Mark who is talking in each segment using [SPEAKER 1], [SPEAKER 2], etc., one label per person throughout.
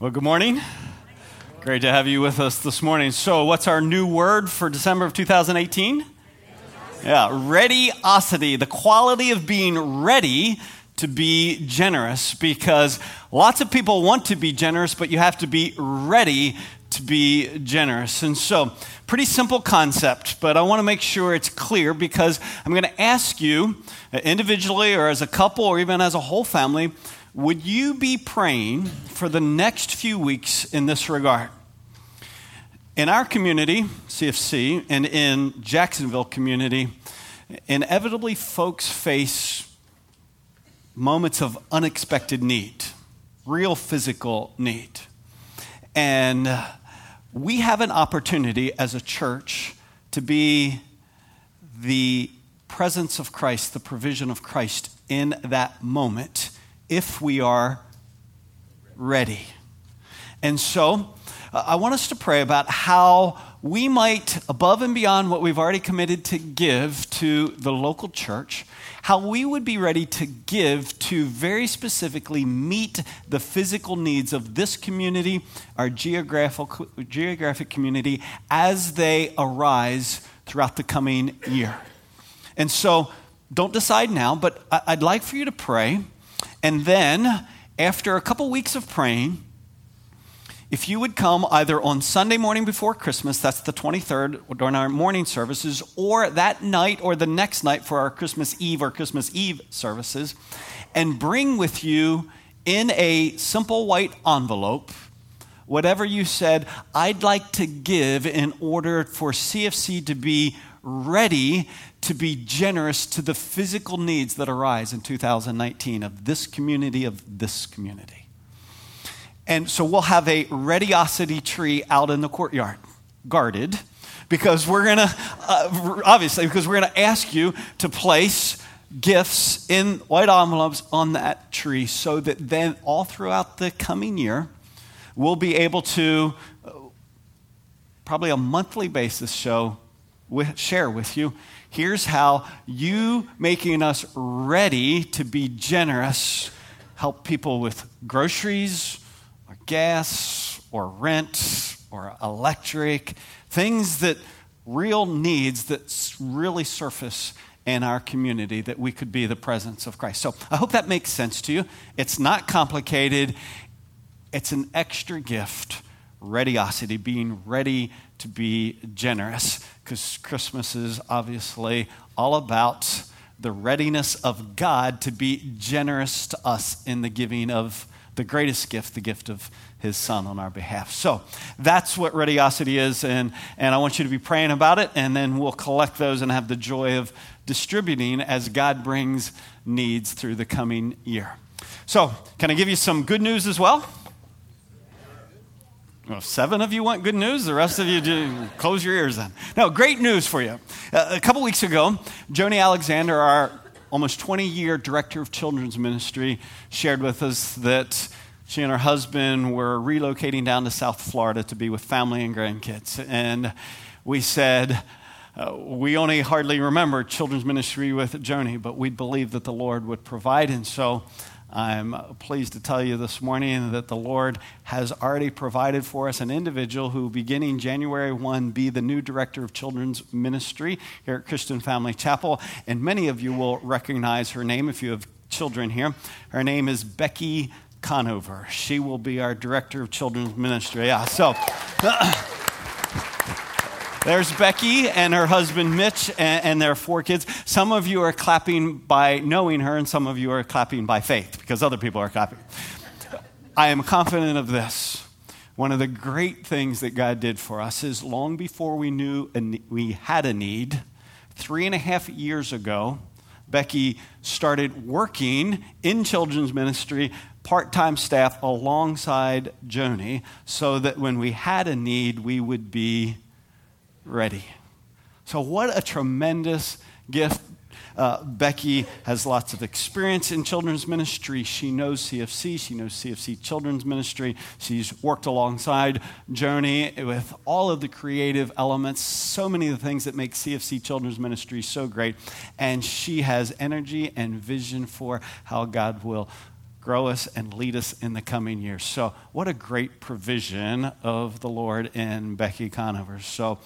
[SPEAKER 1] Well, good morning. Great to have you with us this morning. So, what's our new word for December of 2018? Yeah, readyosity, the quality of being ready to be generous because lots of people want to be generous, but you have to be ready to be generous. And so, pretty simple concept, but I want to make sure it's clear because I'm going to ask you uh, individually or as a couple or even as a whole family would you be praying for the next few weeks in this regard? In our community, CFC, and in Jacksonville community, inevitably folks face moments of unexpected need, real physical need. And we have an opportunity as a church to be the presence of Christ, the provision of Christ in that moment if we are ready. And so, uh, I want us to pray about how we might, above and beyond what we've already committed to give to the local church, how we would be ready to give to very specifically meet the physical needs of this community, our geographical, geographic community, as they arise throughout the coming year. And so, don't decide now, but I'd like for you to pray and then, after a couple weeks of praying, if you would come either on Sunday morning before Christmas, that's the 23rd, during our morning services, or that night or the next night for our Christmas Eve or Christmas Eve services, and bring with you in a simple white envelope whatever you said, I'd like to give in order for CFC to be ready to be generous to the physical needs that arise in 2019 of this community, of this community. And so we'll have a readyosity tree out in the courtyard, guarded, because we're going to, uh, obviously, because we're going to ask you to place gifts in white envelopes on that tree so that then all throughout the coming year, we'll be able to, uh, probably a monthly basis, show, with, share with you Here's how you making us ready to be generous help people with groceries or gas or rent or electric, things that real needs that really surface in our community that we could be the presence of Christ. So I hope that makes sense to you. It's not complicated, it's an extra gift readyosity, being ready to be generous, because Christmas is obviously all about the readiness of God to be generous to us in the giving of the greatest gift, the gift of his son on our behalf. So that's what readyosity is, and, and I want you to be praying about it, and then we'll collect those and have the joy of distributing as God brings needs through the coming year. So, can I give you some good news as well? Well, seven of you want good news. The rest of you do close your ears then. No, great news for you. Uh, a couple weeks ago, Joni Alexander, our almost 20 year director of children's ministry, shared with us that she and her husband were relocating down to South Florida to be with family and grandkids. And we said, uh, we only hardly remember children's ministry with Joni, but we believed that the Lord would provide. And so I'm pleased to tell you this morning that the Lord has already provided for us an individual who, beginning January 1, be the new director of children's ministry here at Christian Family Chapel. And many of you will recognize her name if you have children here. Her name is Becky Conover. She will be our director of children's ministry. Yeah, so. There's Becky and her husband Mitch and, and, their four kids. Some of you are clapping by knowing her, and some of you are clapping by faith because other people are clapping. I am confident of this. One of the great things that God did for us is long before we knew we had a need, three and a half years ago, Becky started working in children's ministry, part time staff alongside Joni, so that when we had a need, we would be ready. So, what a tremendous gift. Uh, Becky has lots of experience in children's ministry. She knows CFC. She knows CFC Children's Ministry. She's worked alongside Joni with all of the creative elements, so many of the things that make CFC Children's Ministry so great. And she has energy and vision for how God will grow us and lead us in the coming years. So, what a great provision of the Lord in Becky Conover. So,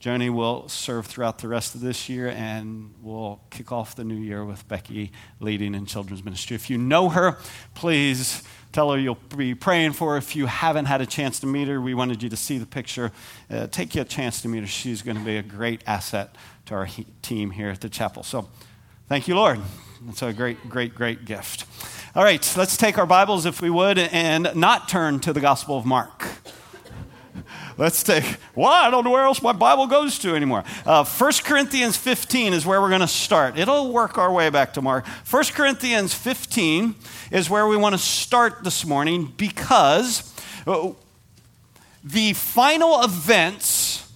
[SPEAKER 1] Joni will serve throughout the rest of this year, and we'll kick off the new year with Becky leading in children's ministry. If you know her, please tell her you'll be praying for her. If you haven't had a chance to meet her, we wanted you to see the picture. Uh, take you a chance to meet her. She's going to be a great asset to our he- team here at the chapel. So, thank you, Lord. It's a great, great, great gift. All right, let's take our Bibles, if we would, and not turn to the Gospel of Mark. Let's take, well, I don't know where else my Bible goes to anymore. Uh, 1 Corinthians 15 is where we're going to start. It'll work our way back to Mark. 1 Corinthians 15 is where we want to start this morning because uh, the final events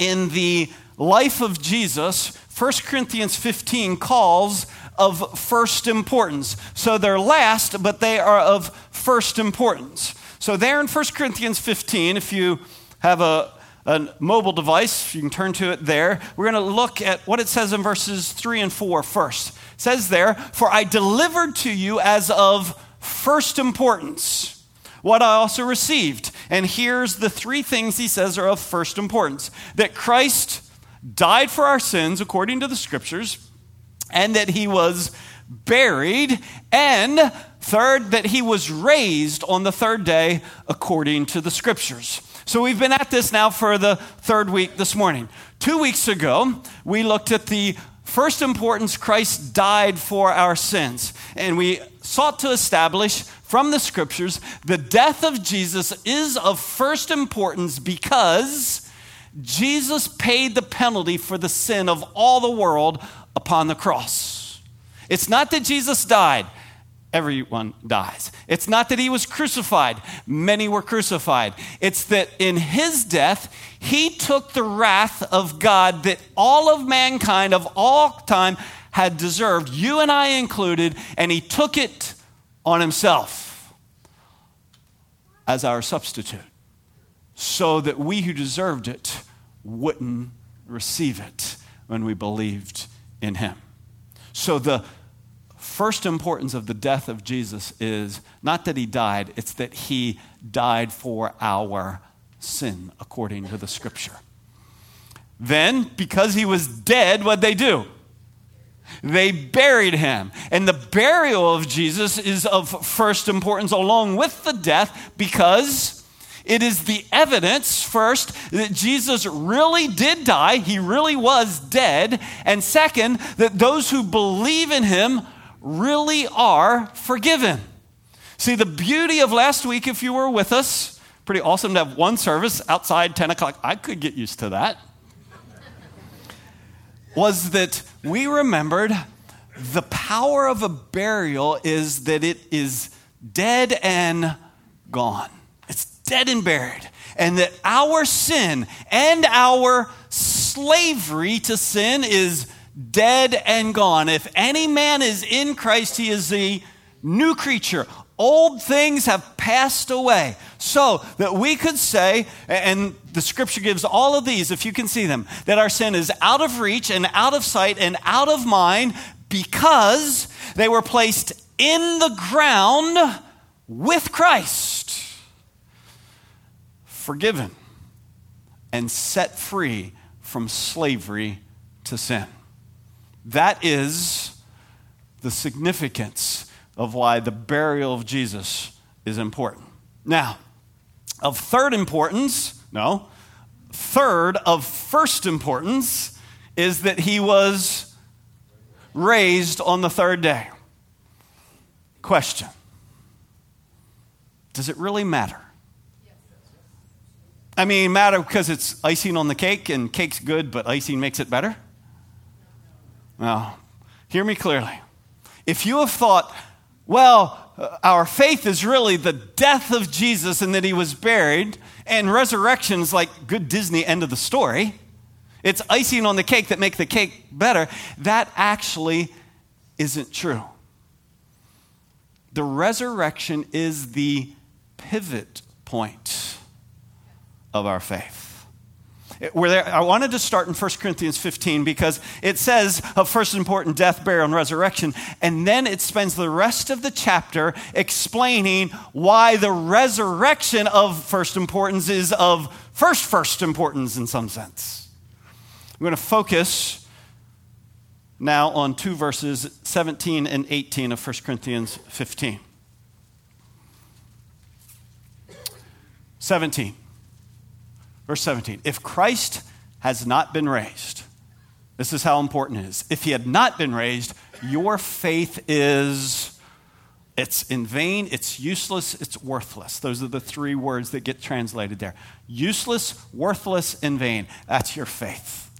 [SPEAKER 1] in the life of Jesus, 1 Corinthians 15 calls of first importance. So they're last, but they are of first importance. So, there in 1 Corinthians 15, if you have a, a mobile device, you can turn to it there. We're going to look at what it says in verses 3 and 4 first. It says there, For I delivered to you as of first importance what I also received. And here's the three things he says are of first importance that Christ died for our sins according to the scriptures, and that he was buried, and third, that he was raised on the third day according to the scriptures. So we've been at this now for the third week this morning. Two weeks ago, we looked at the first importance Christ died for our sins, and we sought to establish from the scriptures the death of Jesus is of first importance because Jesus paid the penalty for the sin of all the world upon the cross. It's not that Jesus died, everyone dies. It's not that he was crucified, many were crucified. It's that in his death, he took the wrath of God that all of mankind of all time had deserved, you and I included, and he took it on himself as our substitute so that we who deserved it wouldn't receive it when we believed in him. So, the first importance of the death of Jesus is not that he died, it's that he died for our sin, according to the scripture. Then, because he was dead, what'd they do? They buried him. And the burial of Jesus is of first importance along with the death because it is the evidence, first, that Jesus really did die, he really was dead, and second, that those who believe in him really are forgiven. See, the beauty of last week, if you were with us, pretty awesome to have one service outside 10 o'clock. I could get used to that. was that we remembered the power of a burial is that it is dead and gone It's dead and buried, and that our sin and our slavery to sin is dead and gone. If any man is in Christ, he is the new creature. Old things have passed away. So that we could say, and the scripture gives all of these, if you can see them, that our sin is out of reach and out of sight and out of mind because they were placed in the ground with Christ forgiven and set free from slavery to sin. That is the significance of why the burial of Jesus is important. Now, of third importance, no, third of first importance is that he was raised on the third day. Question Does it really matter? I mean, matter because it's icing on the cake and cake's good, but icing makes it better? No. Hear me clearly. If you have thought, well, uh, our faith is really the death of Jesus and that he was buried, and resurrection is like good Disney end of the story. It's icing on the cake that make the cake better. That actually isn't true. The resurrection is the pivot point of our faith. Where there, I wanted to start in 1 Corinthians 15 because it says of first important death, burial, and resurrection. And then it spends the rest of the chapter explaining why the resurrection of first importance is of first first importance in some sense. I'm going to focus now on two verses 17 and 18 of 1 Corinthians 15. 17. Verse 17. If Christ has not been raised, this is how important it is. If he had not been raised, your faith is it's in vain, it's useless, it's worthless. Those are the three words that get translated there. Useless, worthless, in vain. That's your faith.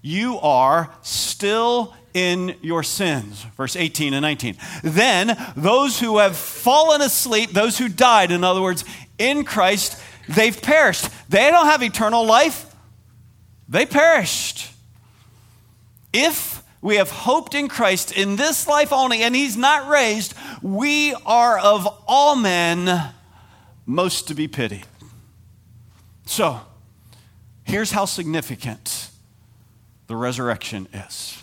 [SPEAKER 1] You are still in your sins. Verse 18 and 19. Then those who have fallen asleep, those who died, in other words, in Christ, they've perished. They don't have eternal life, they perished. If we have hoped in Christ in this life only, and He's not raised, we are of all men most to be pitied. So, here's how significant the resurrection is.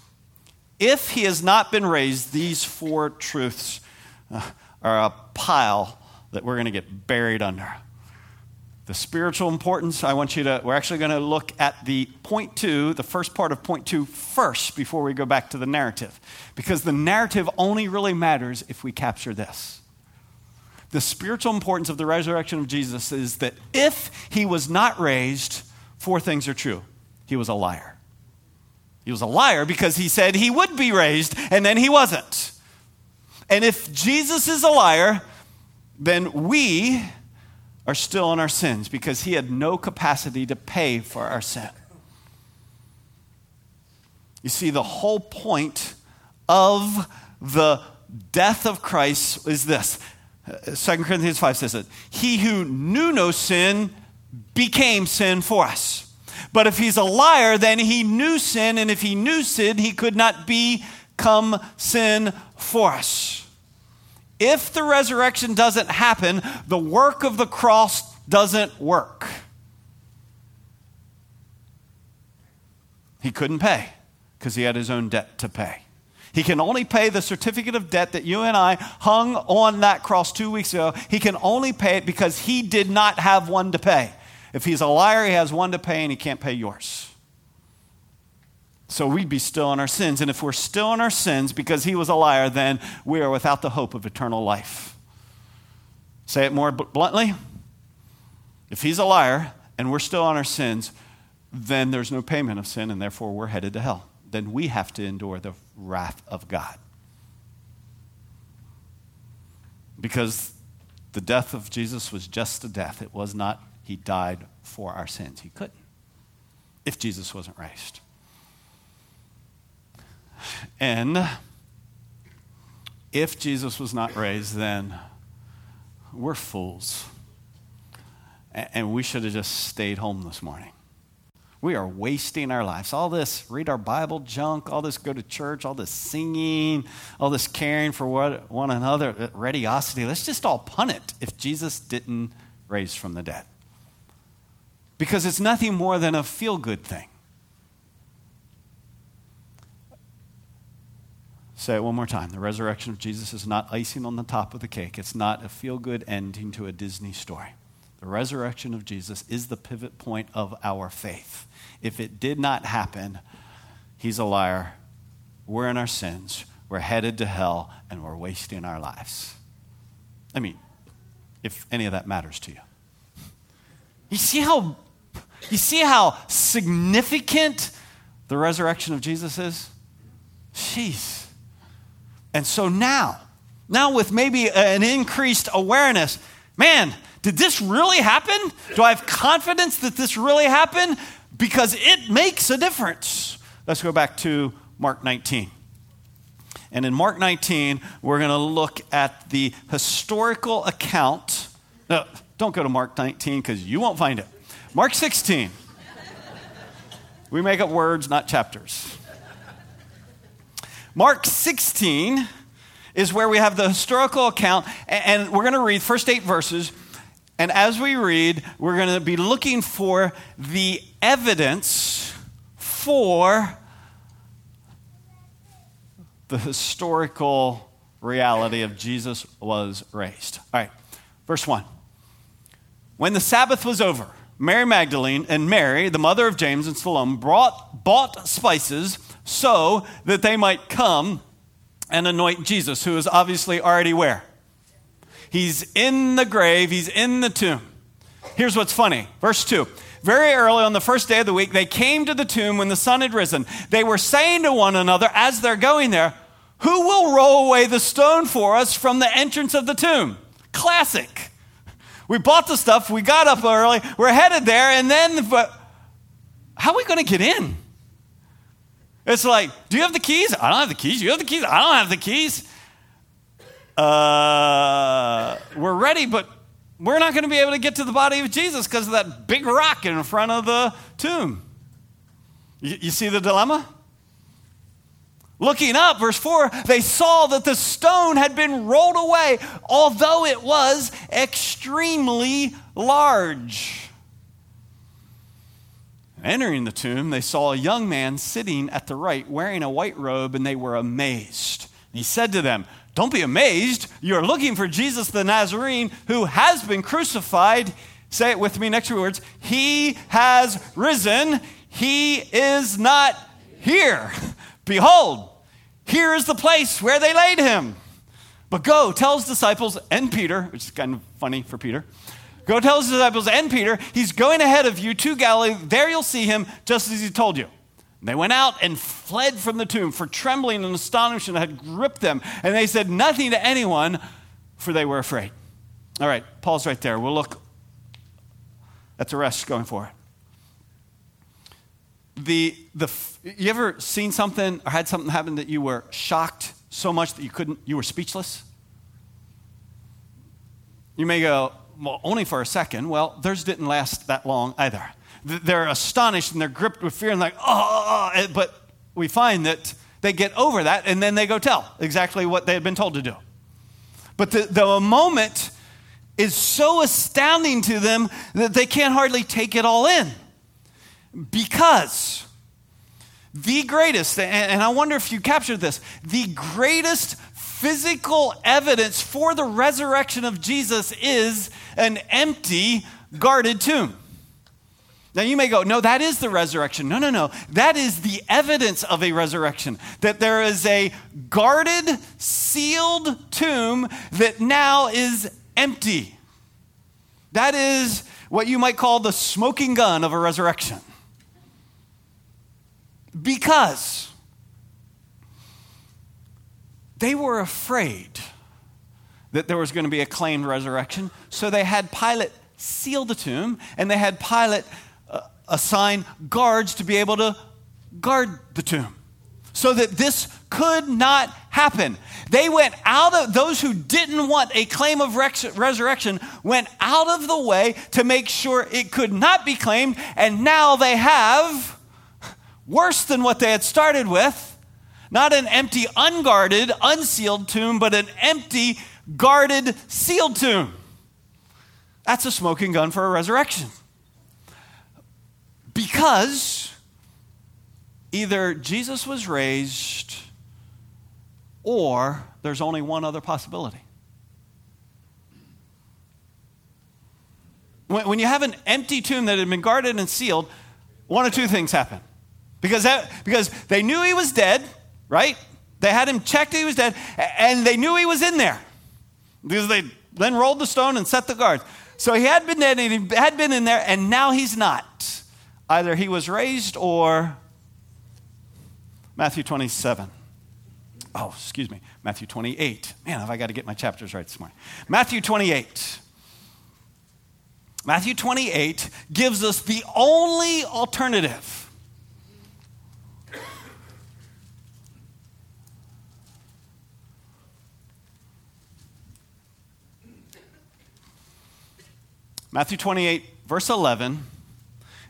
[SPEAKER 1] If He has not been raised, these four truths uh, are a pile that we're going to get buried under. The spiritual importance, I want you to, we're actually going to look at the point two, the first part of point two first before we go back to the narrative. Because the narrative only really matters if we capture this. The spiritual importance of the resurrection of Jesus is that if he was not raised, four things are true. He was a liar. He was a liar because he said he would be raised and then he wasn't. And if Jesus is a liar, then we are still in our sins because he had no capacity to pay for our sin. You see, the whole point of the death of Christ is this 2 Corinthians 5 says it He who knew no sin became sin for us. But if he's a liar, then he knew sin, and if he knew sin, he could not become sin for us. If the resurrection doesn't happen, the work of the cross doesn't work. He couldn't pay because he had his own debt to pay. He can only pay the certificate of debt that you and I hung on that cross two weeks ago. He can only pay it because he did not have one to pay. If he's a liar, he has one to pay and he can't pay yours. So we'd be still in our sins. And if we're still in our sins because he was a liar, then we are without the hope of eternal life. Say it more bluntly. If he's a liar and we're still on our sins, then there's no payment of sin, and therefore we're headed to hell. Then we have to endure the wrath of God. Because the death of Jesus was just a death, it was not, he died for our sins. He couldn't if Jesus wasn't raised. And if Jesus was not raised, then we're fools. And we should have just stayed home this morning. We are wasting our lives. All this read our Bible junk, all this go to church, all this singing, all this caring for one another, uh, readyosity. Let's just all punt it if Jesus didn't raise from the dead. Because it's nothing more than a feel good thing. Say it one more time. The resurrection of Jesus is not icing on the top of the cake, it's not a feel good ending to a Disney story. The resurrection of Jesus is the pivot point of our faith. If it did not happen, he's a liar. We're in our sins. We're headed to hell, and we're wasting our lives. I mean, if any of that matters to you. You see how you see how significant the resurrection of Jesus is? Jeez. And so now, now with maybe an increased awareness, man, did this really happen? Do I have confidence that this really happened? Because it makes a difference. Let's go back to Mark 19. And in Mark 19, we're going to look at the historical account. No, don't go to Mark 19 because you won't find it. Mark 16. We make up words, not chapters. Mark 16 is where we have the historical account, and we're going to read first eight verses. And as we read, we're going to be looking for the evidence for the historical reality of Jesus was raised. All right, verse 1. When the Sabbath was over, Mary Magdalene and Mary, the mother of James and Salome, brought, bought spices so that they might come and anoint Jesus, who is obviously already where? He's in the grave, he's in the tomb. Here's what's funny. Verse 2. Very early on the first day of the week, they came to the tomb when the sun had risen. They were saying to one another as they're going there, Who will roll away the stone for us from the entrance of the tomb? Classic. We bought the stuff, we got up early, we're headed there, and then, but how are we going to get in? It's like, do you have the keys? I don't have the keys. You have the keys? I don't have the keys. Uh, we're ready, but we're not going to be able to get to the body of Jesus because of that big rock in front of the tomb. You, you see the dilemma? Looking up, verse 4, they saw that the stone had been rolled away, although it was extremely large. Entering the tomb, they saw a young man sitting at the right, wearing a white robe, and they were amazed. He said to them, Don't be amazed. You're looking for Jesus the Nazarene who has been crucified. Say it with me next few words. He has risen. He is not here. Behold, here is the place where they laid him. But go, tell his disciples and Peter, which is kind of funny for Peter. Go tell his disciples and Peter, he's going ahead of you to Galilee. There you'll see him, just as he told you. They went out and fled from the tomb, for trembling and astonishment had gripped them. And they said nothing to anyone, for they were afraid. All right, Paul's right there. We'll look at the rest going forward the, the, you ever seen something or had something happen that you were shocked so much that you couldn't, you were speechless? You may go, well, only for a second. Well, theirs didn't last that long either. They're astonished and they're gripped with fear and like, oh, but we find that they get over that and then they go tell exactly what they had been told to do. But the, the moment is so astounding to them that they can't hardly take it all in. Because the greatest, and I wonder if you captured this, the greatest physical evidence for the resurrection of Jesus is an empty, guarded tomb. Now you may go, no, that is the resurrection. No, no, no. That is the evidence of a resurrection. That there is a guarded, sealed tomb that now is empty. That is what you might call the smoking gun of a resurrection. Because they were afraid that there was going to be a claimed resurrection. So they had Pilate seal the tomb and they had Pilate uh, assign guards to be able to guard the tomb so that this could not happen. They went out of, those who didn't want a claim of resurrection went out of the way to make sure it could not be claimed, and now they have worse than what they had started with. Not an empty, unguarded, unsealed tomb, but an empty, guarded, sealed tomb. That's a smoking gun for a resurrection. Because either Jesus was raised or there's only one other possibility. When, you have an empty tomb that had been guarded and sealed, one or two things happen. Because, that, because they knew he was dead, right? They had him checked he was dead, and they knew he was in there. Because they then rolled the stone and set the guards. So he had been dead and he had been in there, and now he's not. Either he was raised or Matthew 27. Oh, excuse me, Matthew 28. Man, have I got to get my chapters right this morning. Matthew 28. Matthew 28 gives us the only alternative Matthew 28, verse 11,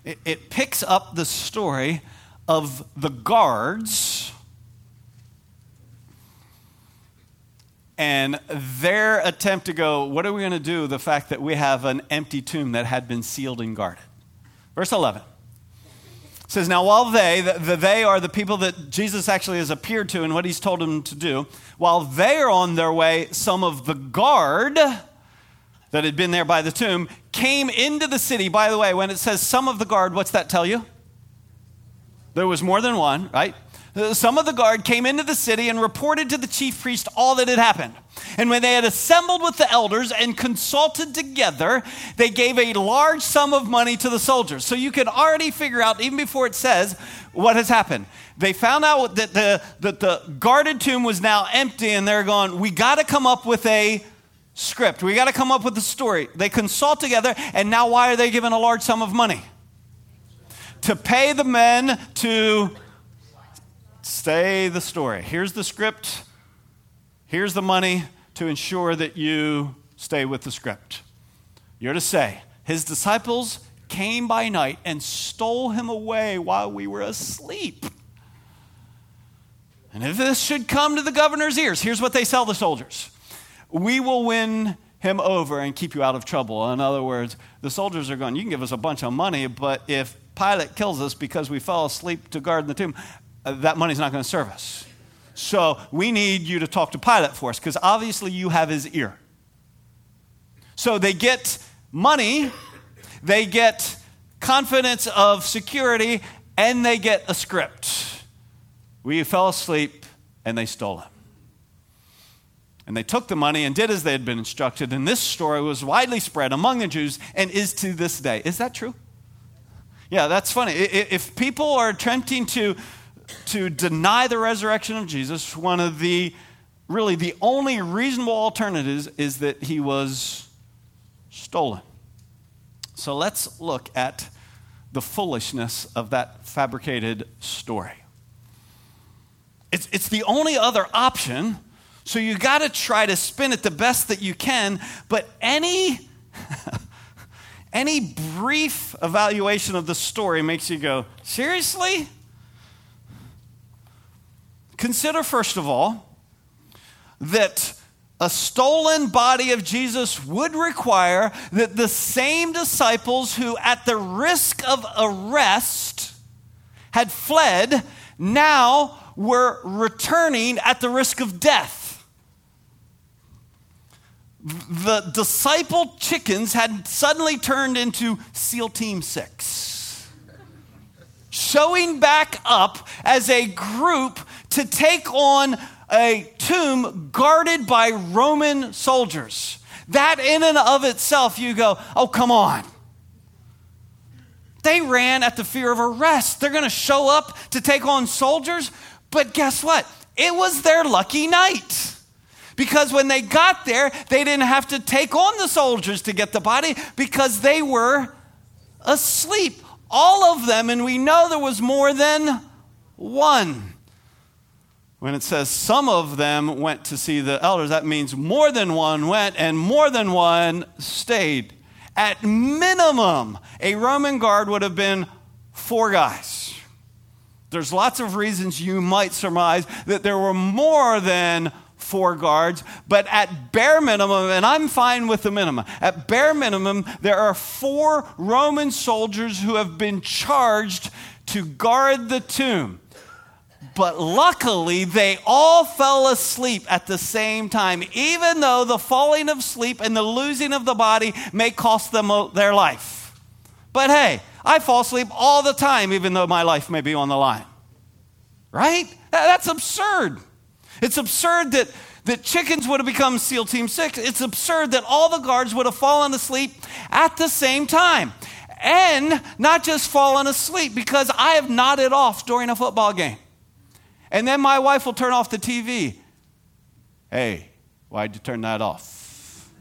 [SPEAKER 1] it, it picks up the story of the guards and their attempt to go, what are we going to do? The fact that we have an empty tomb that had been sealed and guarded. Verse 11 says, Now while they, the, the, they are the people that Jesus actually has appeared to and what he's told them to do, while they are on their way, some of the guard that had been there by the tomb came into the city. By the way, when it says some of the guard, what's that tell you? There was more than one, right? Uh, some of the guard came into the city and reported to the chief priest all that had happened. And when they had assembled with the elders and consulted together, they gave a large sum of money to the soldiers. So you can already figure out, even before it says, what has happened. They found out that the, that the guarded tomb was now empty, and they're going, We got to come up with a script. We got to come up with a story. They consult together, and now why are they given a large sum of money? To pay the men to Stay the story. Here's the script. Here's the money to ensure that you stay with the script. You're to say, His disciples came by night and stole him away while we were asleep. And if this should come to the governor's ears, here's what they sell the soldiers We will win him over and keep you out of trouble. In other words, the soldiers are going, You can give us a bunch of money, but if Pilate kills us because we fell asleep to guard the tomb, uh, that money's not going to serve us. So we need you to talk to Pilate for us because obviously you have his ear. So they get money, they get confidence of security, and they get a script. We fell asleep and they stole it. And they took the money and did as they had been instructed. And this story was widely spread among the Jews and is to this day. Is that true? Yeah, that's funny. If people are attempting to to deny the resurrection of Jesus, one of the really the only reasonable alternatives is that he was stolen. So let's look at the foolishness of that fabricated story. It's, it's the only other option, so you got to try to spin it the best that you can, but any. any brief evaluation of the story makes you go, seriously? Consider, first of all, that a stolen body of Jesus would require that the same disciples who, at the risk of arrest, had fled, now were returning at the risk of death. The disciple chickens had suddenly turned into SEAL Team 6, showing back up as a group to take on a tomb guarded by Roman soldiers. That, in and of itself, you go, oh, come on. They ran at the fear of arrest. They're going to show up to take on soldiers. But guess what? It was their lucky night. Because when they got there, they didn't have to take on the soldiers to get the body because they were asleep. All of them, and we know there was more than one. When it says some of them went to see the elders, that means more than one went and more than one stayed. At minimum, a Roman guard would have been four guys. There's lots of reasons you might surmise that there were more than four guards, but at bare minimum, and I'm fine with the minimum, at bare minimum, there are four Roman soldiers who have been charged to guard the tomb. But luckily, they all fell asleep at the same time, even though the falling of sleep and the losing of the body may cost them their life. But hey, I fall asleep all the time, even though my life may be on the line. Right? That's absurd. It's absurd that, that chickens would have become SEAL Team 6. It's absurd that all the guards would have fallen asleep at the same time. And not just fallen asleep, because I have nodded off during a football game. And then my wife will turn off the TV. Hey, why'd you turn that off?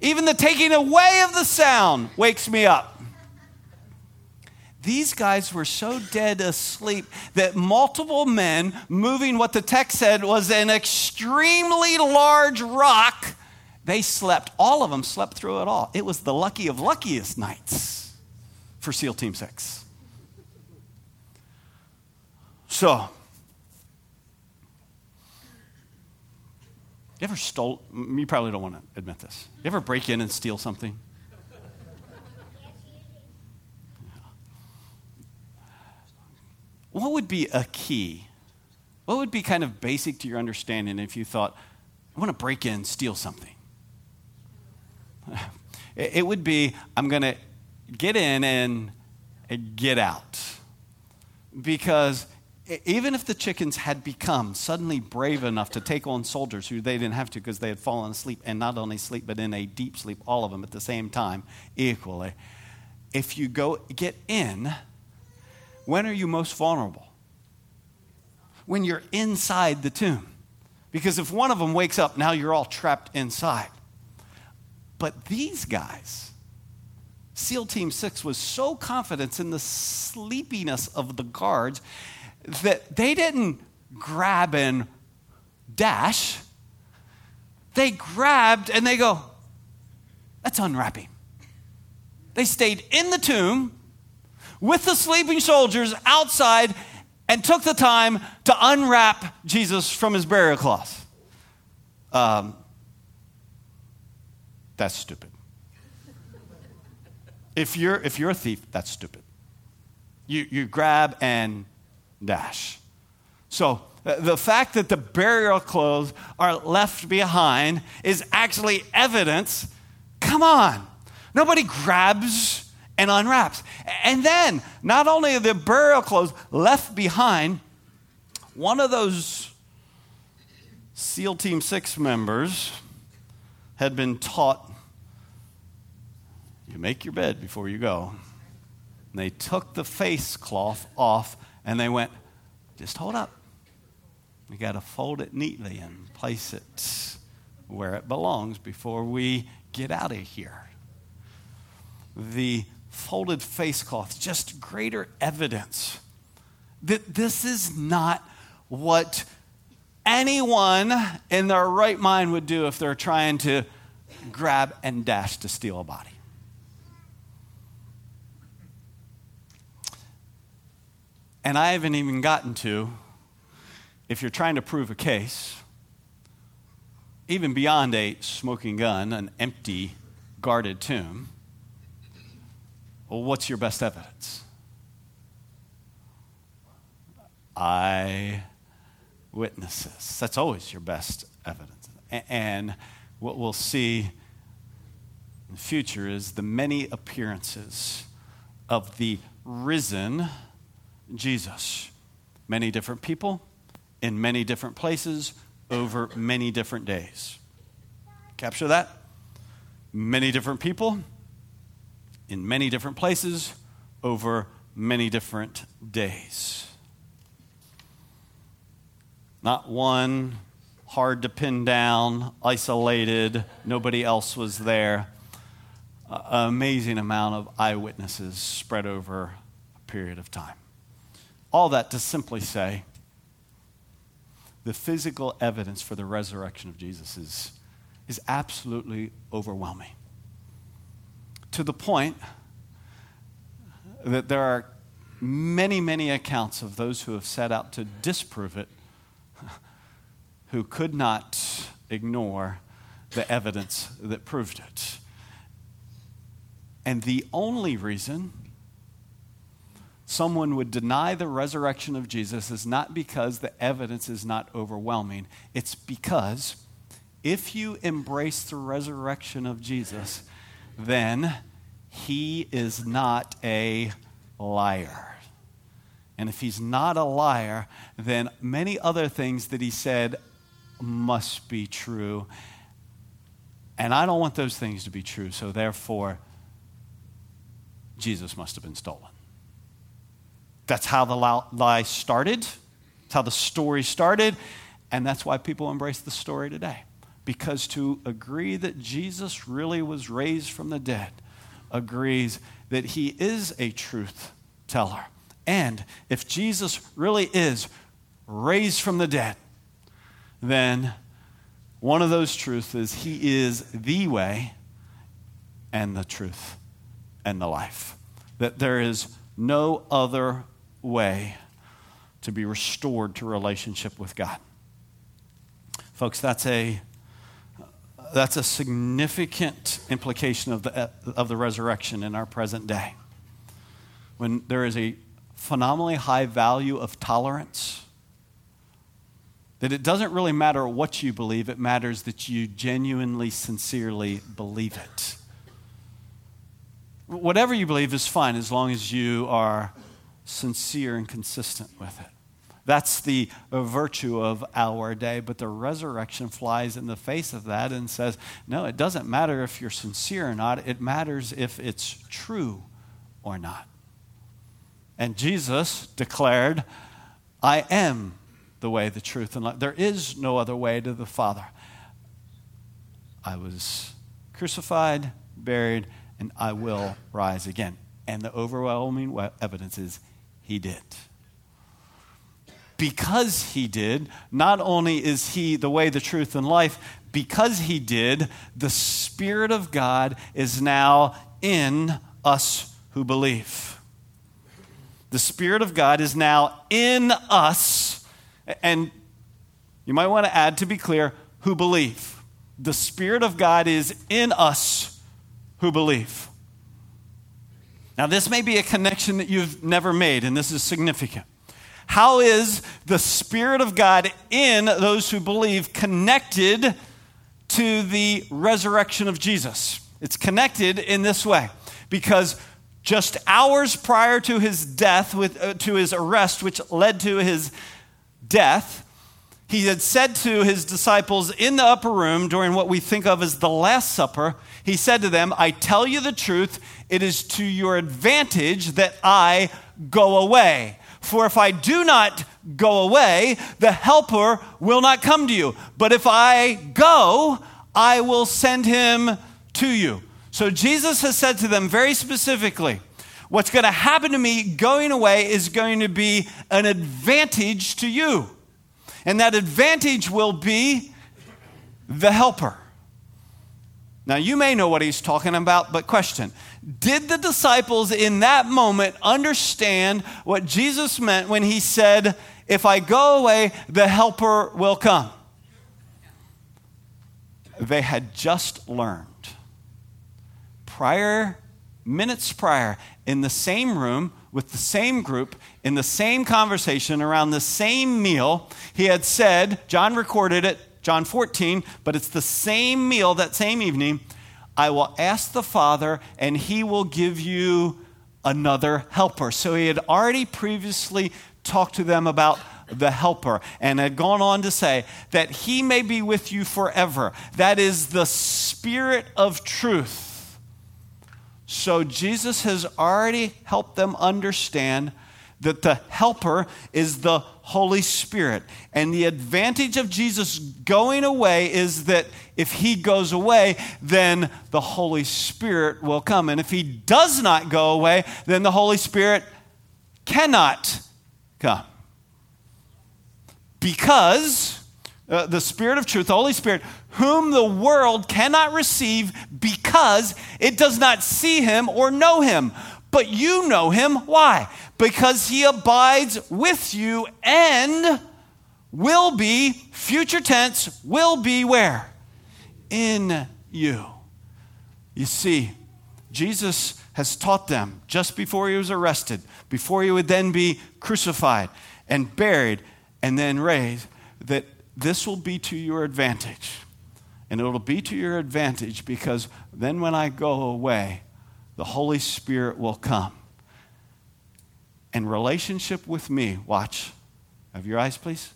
[SPEAKER 1] Even the taking away of the sound wakes me up. These guys were so dead asleep that multiple men moving what the text said was an extremely large rock, they slept. All of them slept through it all. It was the lucky of luckiest nights for SEAL Team 6. So, You ever stole, you probably don't want to admit this. You ever break in and steal something? What would be a key? What would be kind of basic to your understanding if you thought, I want to break in, steal something? It would be, I'm going to get in and get out. Because even if the chickens had become suddenly brave enough to take on soldiers who they didn't have to because they had fallen asleep, and not only sleep, but in a deep sleep, all of them at the same time, equally, if you go get in, when are you most vulnerable? When you're inside the tomb. Because if one of them wakes up, now you're all trapped inside. But these guys, SEAL Team 6 was so confident in the sleepiness of the guards that they didn't grab and dash. They grabbed and they go, that's unwrapping. They stayed in the tomb with the sleeping soldiers outside and took the time to unwrap Jesus from his burial cloth. Um, that's stupid. If you're, if you're a thief, that's stupid. You, you grab and dash. So, uh, the fact that the burial clothes are left behind is actually evidence. Come on. Nobody grabs and unwraps. And then, not only are the burial clothes left behind, one of those SEAL Team 6 members had been taught you make your bed before you go. And they took the face cloth off and they went, just hold up. We got to fold it neatly and place it where it belongs before we get out of here. The folded face cloth, just greater evidence that this is not what anyone in their right mind would do if they're trying to grab and dash to steal a body. And I haven't even gotten to, if you're trying to prove a case, even beyond a smoking gun, an empty, guarded tomb, well, what's your best evidence? Eye witnesses. That's always your best evidence. And what we'll see in the future is the many appearances of the risen Jesus. Many different people in many different places over many different days. Capture that? Many different people in many different places over many different days. Not one hard to pin down, isolated, nobody else was there. An amazing amount of eyewitnesses spread over a period of time. All that to simply say the physical evidence for the resurrection of Jesus is, is absolutely overwhelming. To the point that there are many, many accounts of those who have set out to disprove it who could not ignore the evidence that proved it. And the only reason someone would deny the resurrection of Jesus is not because the evidence is not overwhelming. It's because if you embrace the resurrection of Jesus, then he is not a liar. And if he's not a liar, then many other things that he said must be true. And I don't want those things to be true, so therefore, Jesus must have been stolen. That's how the lie started. That's how the story started. And that's why people embrace the story today. Because to agree that Jesus really was raised from the dead agrees that he is a truth teller. And if Jesus really is raised from the dead, then one of those truths is he is the way and the truth and the life. That there is no other way to be restored to relationship with God. Folks, that's a that's a significant implication of the, of the resurrection in our present day. When there is a phenomenally high value of tolerance, that it doesn't really matter what you believe, it matters that you genuinely, sincerely believe it. Whatever you believe is fine as long as you are sincere and consistent with it. That's the virtue of our day. But the resurrection flies in the face of that and says, no, it doesn't matter if you're sincere or not, it matters if it's true or not. And Jesus declared, I am the way, the truth, and life. There is no other way to the Father. I was crucified, buried, and I will rise again. And the overwhelming evidence is he did. Because he did, not only is he the way, the truth, and life, because he did, the Spirit of God is now in us who believe. The Spirit of God is now in us, and you might want to add to be clear who believe. The Spirit of God is in us who believe. Now, this may be a connection that you've never made, and this is significant. How is the Spirit of God in those who believe connected to the resurrection of Jesus? It's connected in this way because just hours prior to his death, with, uh, to his arrest, which led to his death, he had said to his disciples in the upper room during what we think of as the Last Supper, he said to them, I tell you the truth, it is to your advantage that I go away. For if I do not go away, the Helper will not come to you. But if I go, I will send him to you. So Jesus has said to them very specifically, What's going to happen to me going away is going to be an advantage to you. And that advantage will be the helper. Now, you may know what he's talking about, but question Did the disciples in that moment understand what Jesus meant when he said, If I go away, the helper will come? They had just learned prior, minutes prior, in the same room with the same group, in the same conversation, around the same meal, he had said, John recorded it, John 14, but it's the same meal that same evening. I will ask the Father, and he will give you another helper. So he had already previously talked to them about the helper and had gone on to say that he may be with you forever. That is the spirit of truth. So Jesus has already helped them understand that the helper is the Holy Spirit. And the advantage of Jesus going away is that if he goes away, then the Holy Spirit will come. And if he does not go away, then the Holy Spirit cannot come. Because uh, the Spirit of truth, the Holy Spirit, whom the world cannot receive because it does not see him or know him. But you know him. Why? Because he abides with you and will be, future tense, will be where? In you. You see, Jesus has taught them just before he was arrested, before he would then be crucified and buried and then raised, that this will be to your advantage. And it'll be to your advantage because then when I go away, the Holy Spirit will come. And relationship with me, watch. Have your eyes, please.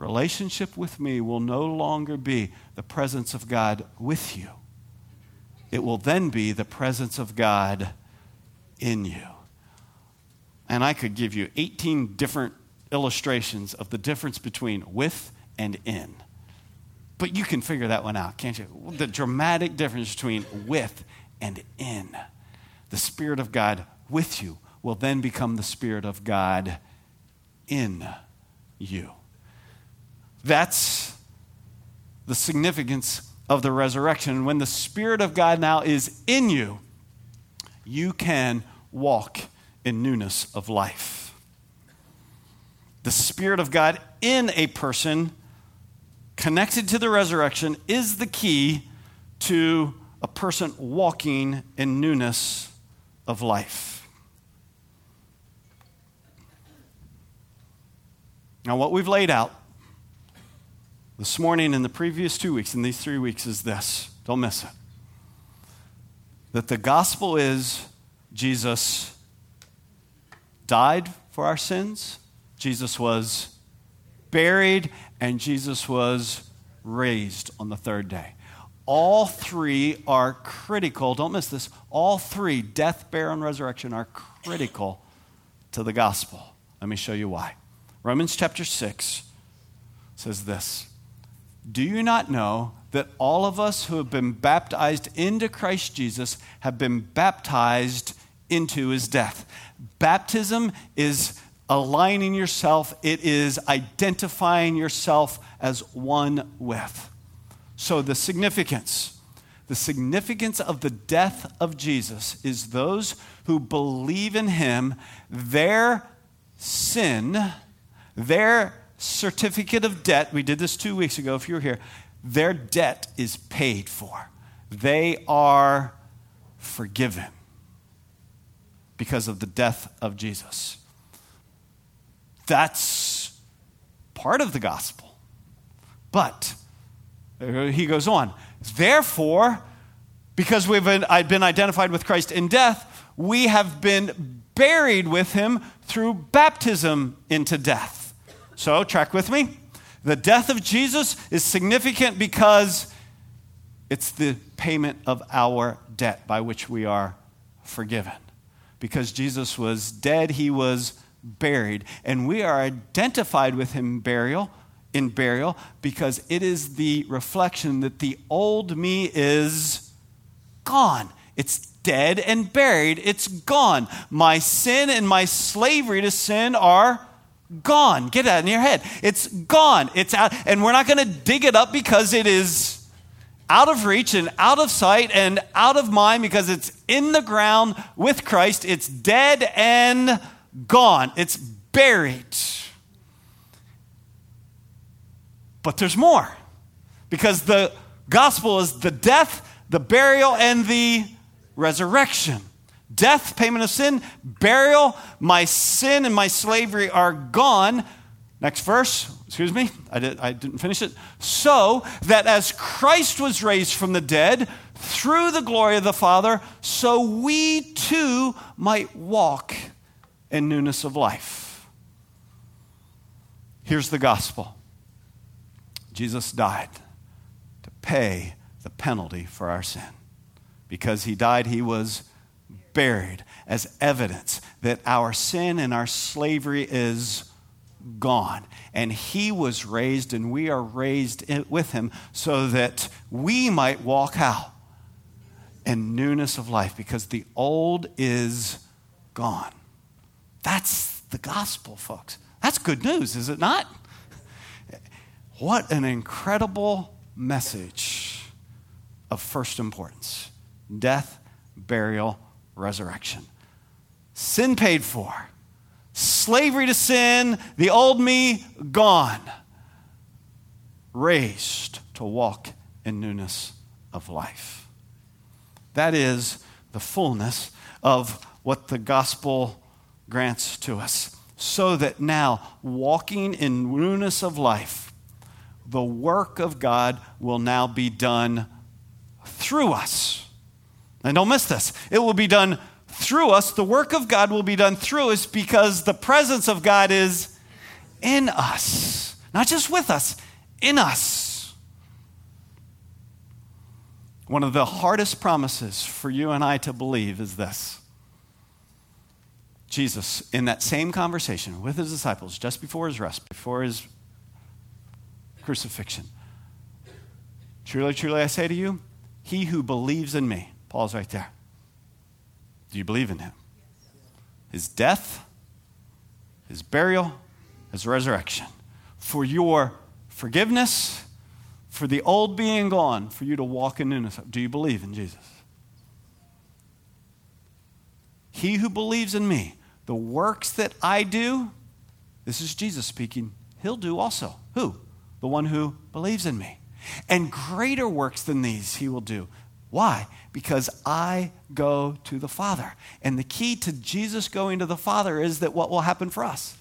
[SPEAKER 1] Relationship with me will no longer be the presence of God with you. It will then be the presence of God in you. And I could give you 18 different illustrations of the difference between with and in. But you can figure that one out, can't you? The dramatic difference between with and in. The Spirit of God with you will then become the Spirit of God in you. That's the significance of the resurrection. When the Spirit of God now is in you, you can walk in newness of life. The Spirit of God in a person connected to the resurrection, is the key to a person walking in newness of life. Now, what we've laid out this morning and the previous two weeks and these three weeks is this don't miss it. That the gospel is Jesus died for our sins, Jesus was buried, and Jesus was raised on the third day. All three are critical. Don't miss this. All three, death, burial, and resurrection, are critical to the gospel. Let me show you why. Romans chapter 6 says this Do you not know that all of us who have been baptized into Christ Jesus have been baptized into his death? Baptism is aligning yourself, it is identifying yourself as one with. So, the significance. The significance of the death of Jesus is those who believe in him, their sin, their certificate of debt, we did this two weeks ago if you were here, their debt is paid for. They are forgiven because of the death of Jesus. That's part of the gospel. But uh, he goes on, therefore, because we've been, I've been identified with Christ in death, we have been buried with him through baptism into death. So, track with me. The death of Jesus is significant because it's the payment of our debt by which we are forgiven. Because Jesus was dead, he was buried. And we are identified with him burial in burial because it is the reflection that the old me is gone. It's dead and buried. It's gone. My sin and my slavery to sin are gone. Get that in your head. It's gone. It's out. And we're not going to dig it up because it is out of reach and out of sight and out of mind because it's in the ground with Christ. It's dead and gone, it's buried. But there's more because the gospel is the death, the burial, and the resurrection. Death, payment of sin, burial, my sin and my slavery are gone. Next verse, excuse me, I, did, I didn't finish it. So that as Christ was raised from the dead through the glory of the Father, so we too might walk in newness of life. Here's the gospel Jesus died to pay the penalty for our sin. Because he died, he was buried as evidence that our sin and our slavery is gone. And he was raised, and we are raised with him so that we might walk out in newness of life because the old is gone. That's the gospel, folks. That's good news, is it not? What an incredible message of first importance death, burial, resurrection. Sin paid for, slavery to sin, the old me gone, raised to walk in newness of life. That is the fullness of what the gospel grants to us, so that now, walking in newness of life, the work of God will now be done through us. And don't miss this. It will be done through us. The work of God will be done through us because the presence of God is in us. Not just with us, in us. One of the hardest promises for you and I to believe is this Jesus, in that same conversation with his disciples just before his rest, before his crucifixion, truly, truly, I say to you, he who believes in me, Paul's right there. Do you believe in him? His death, his burial, his resurrection. For your forgiveness, for the old being gone, for you to walk in newness. Do you believe in Jesus? He who believes in me, the works that I do, this is Jesus speaking, he'll do also. Who? the one who believes in me. And greater works than these he will do. Why? Because I go to the Father. And the key to Jesus going to the Father is that what will happen for us?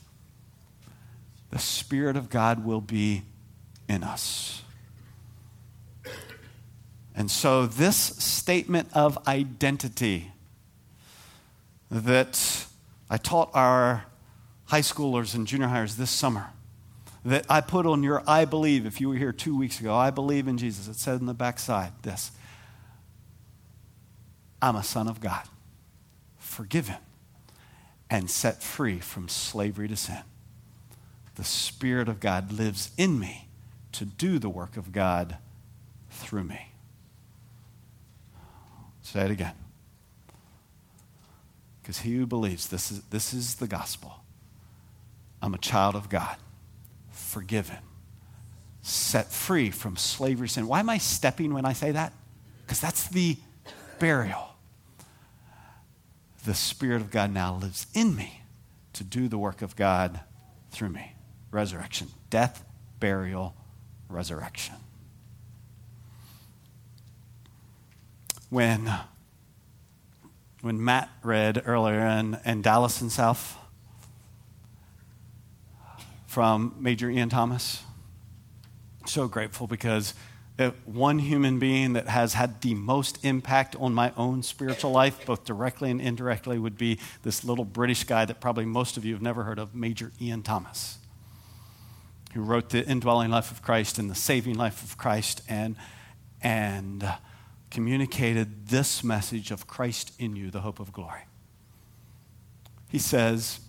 [SPEAKER 1] The Spirit of God will be in us. And so, this statement of identity that I taught our high schoolers and junior highers this summer that I put on your I believe, if you were here two weeks ago, I believe in Jesus. It said in the backside this I'm a son of God, forgiven, and set free from slavery to sin. The Spirit of God lives in me to do the work of God through me. Say it again. Because he who believes this is, this is the gospel. I'm a child of God forgiven, set free from slavery to sin. Why am I stepping when I say that? Because that's the burial. The Spirit of God now lives in me to do the work of God through me. Resurrection, death, burial, resurrection. When, when Matt read earlier in, in Dallas South, from Major Ian Thomas. So grateful because Uh, one human being that has had the most impact on my own spiritual life, both directly and indirectly, would be this little British guy that probably most of you have never heard of, Major Ian Thomas, who wrote the indwelling life of Christ and the saving life of Christ and, and communicated this message of Christ in you, the hope of glory. He says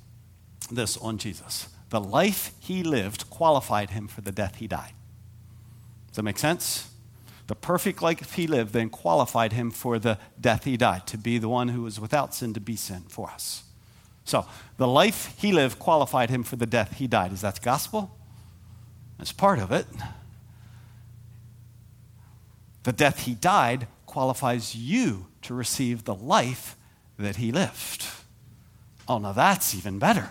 [SPEAKER 1] this on Jesus the life he lived qualified him for the death he died. Does that make sense? The perfect life he lived then qualified him for the death he died, to be the one who was without sin to be sin for us. So, the life he lived qualified him for the death he died. Is that the gospel? That's part of it. The death he died qualifies you to receive the life that he lived. Oh, now that's even better.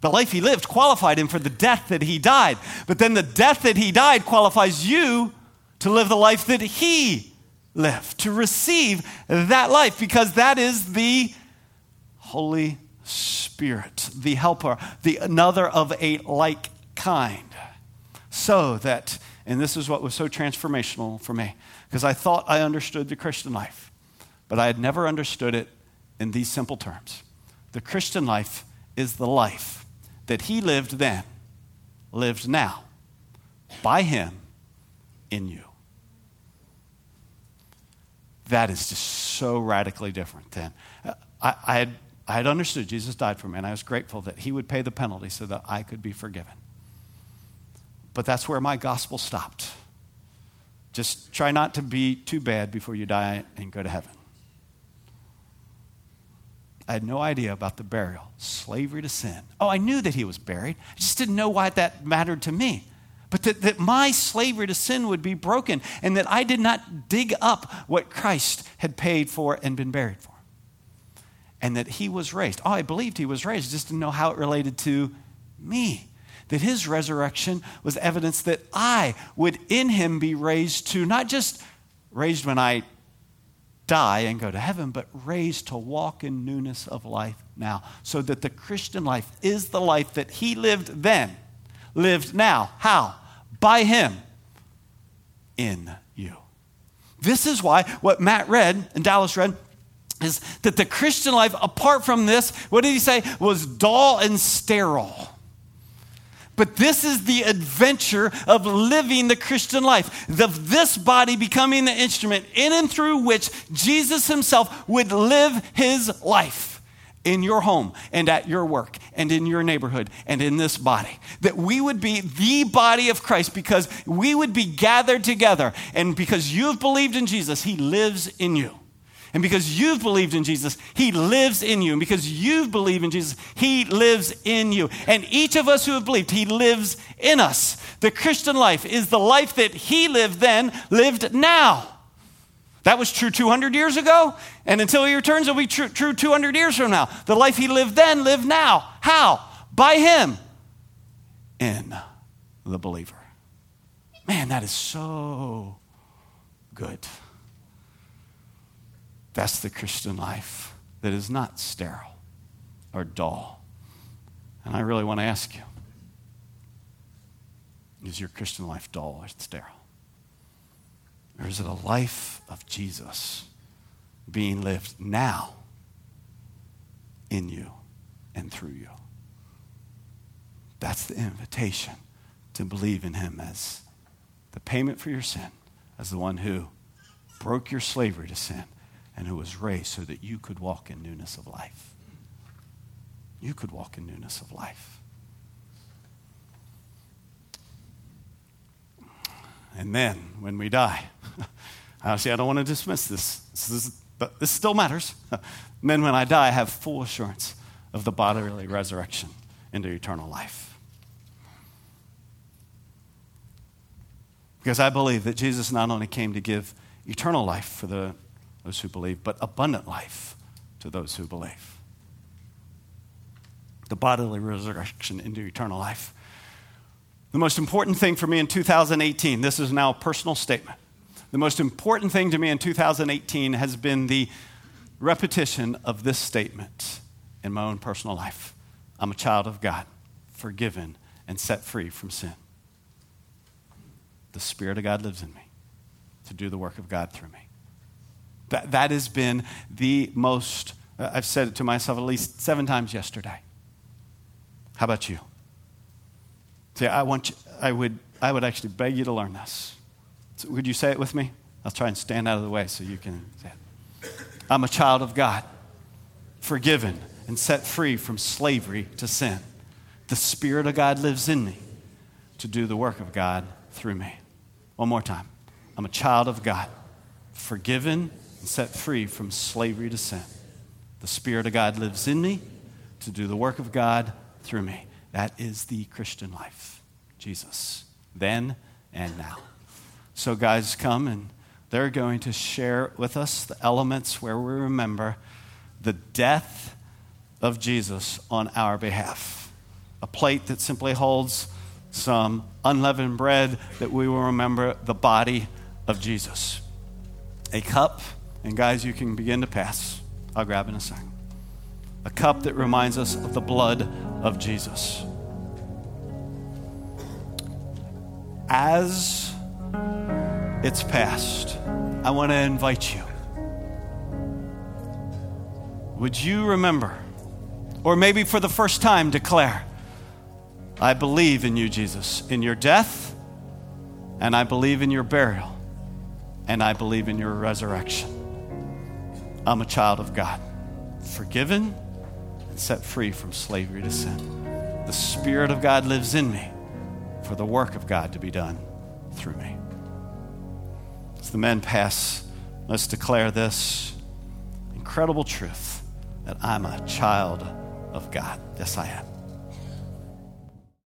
[SPEAKER 1] The life he lived qualified him for the death that he died. But then the death that he died qualifies you to live the life that he lived, to receive that life, because that is the Holy Spirit, the helper, the another of a like kind. So that, and this is what was so transformational for me, because I thought I understood the Christian life, but I had never understood it in these simple terms. The Christian life is the life that he lived then, lived now, by him in you. That is just so radically different than uh, I, I, had, I had understood Jesus died for me, and I was grateful that he would pay the penalty so that I could be forgiven. But that's where my gospel stopped. Just try not to be too bad before you die and go to heaven. I had no idea about the burial, slavery to sin. Oh, I knew that he was buried. I just didn't know why that mattered to me. But that, that my slavery to sin would be broken and that I did not dig up what Christ had paid for and been buried for. And that he was raised. Oh, I believed he was raised, just didn't know how it related to me. That his resurrection was evidence that I would in him be raised to not just raised when I die and go to heaven, but raised to walk in newness of life now. So that the Christian life is the life that he lived then, lived now. How? By him in you. This is why what Matt read and Dallas read is that the Christian life, apart from this, what did he say, was dull and sterile. But this is the adventure of living the Christian life, of this body becoming the instrument in and through which Jesus himself would live his life in your home and at your work and in your neighborhood and in this body. That we would be the body of Christ because we would be gathered together. And because you've believed in Jesus, he lives in you. And because you've believed in Jesus, He lives in you. And because you've believed in Jesus, He lives in you. And each of us who have believed, He lives in us. The Christian life is the life that He lived then, lived now. That was true 200 years ago, and until He returns, it'll be true, true 200 years from now. The life He lived then, live now. How? By Him in the believer. Man, that is so good. That's the Christian life that is not sterile or dull. And I really want to ask you is your Christian life dull or sterile? Or is it a life of Jesus being lived now in you and through you? That's the invitation to believe in Him as the payment for your sin, as the one who broke your slavery to sin and who was raised so that you could walk in newness of life. You could walk in newness of life. And then, when we die, honestly, I don't want to dismiss this, this is, but this still matters. then, when I die, I have full assurance of the bodily resurrection into eternal life. Because I believe that Jesus not only came to give eternal life for the, those who believe, but abundant life to those who believe. The bodily resurrection into eternal life. The most important thing for me in 2018, this is now a personal statement. The most important thing to me in 2018 has been the repetition of this statement in my own personal life I'm a child of God, forgiven and set free from sin. The Spirit of God lives in me to do the work of God through me. That, that has been the most, uh, I've said it to myself at least seven times yesterday. How about you? See, I want you, I would, I would actually beg you to learn this. So would you say it with me? I'll try and stand out of the way so you can say it. I'm a child of God, forgiven and set free from slavery to sin. The Spirit of God lives in me to do the work of God through me. One more time. I'm a child of God, forgiven and set free from slavery to sin. The Spirit of God lives in me to do the work of God through me. That is the Christian life. Jesus, then and now. So, guys, come and they're going to share with us the elements where we remember the death of Jesus on our behalf. A plate that simply holds some unleavened bread that we will remember the body of Jesus. A cup, and guys, you can begin to pass. I'll grab in a second a cup that reminds us of the blood of Jesus. As it's passed, I want to invite you. Would you remember, or maybe for the first time declare, I believe in you, Jesus, in your death, and I believe in your burial, and I believe in your resurrection. I'm a child of God, forgiven and set free from slavery to sin. The Spirit of God lives in me for the work of God to be done through me. As the men pass, let's declare this incredible truth that I'm a child of God. Yes, I am.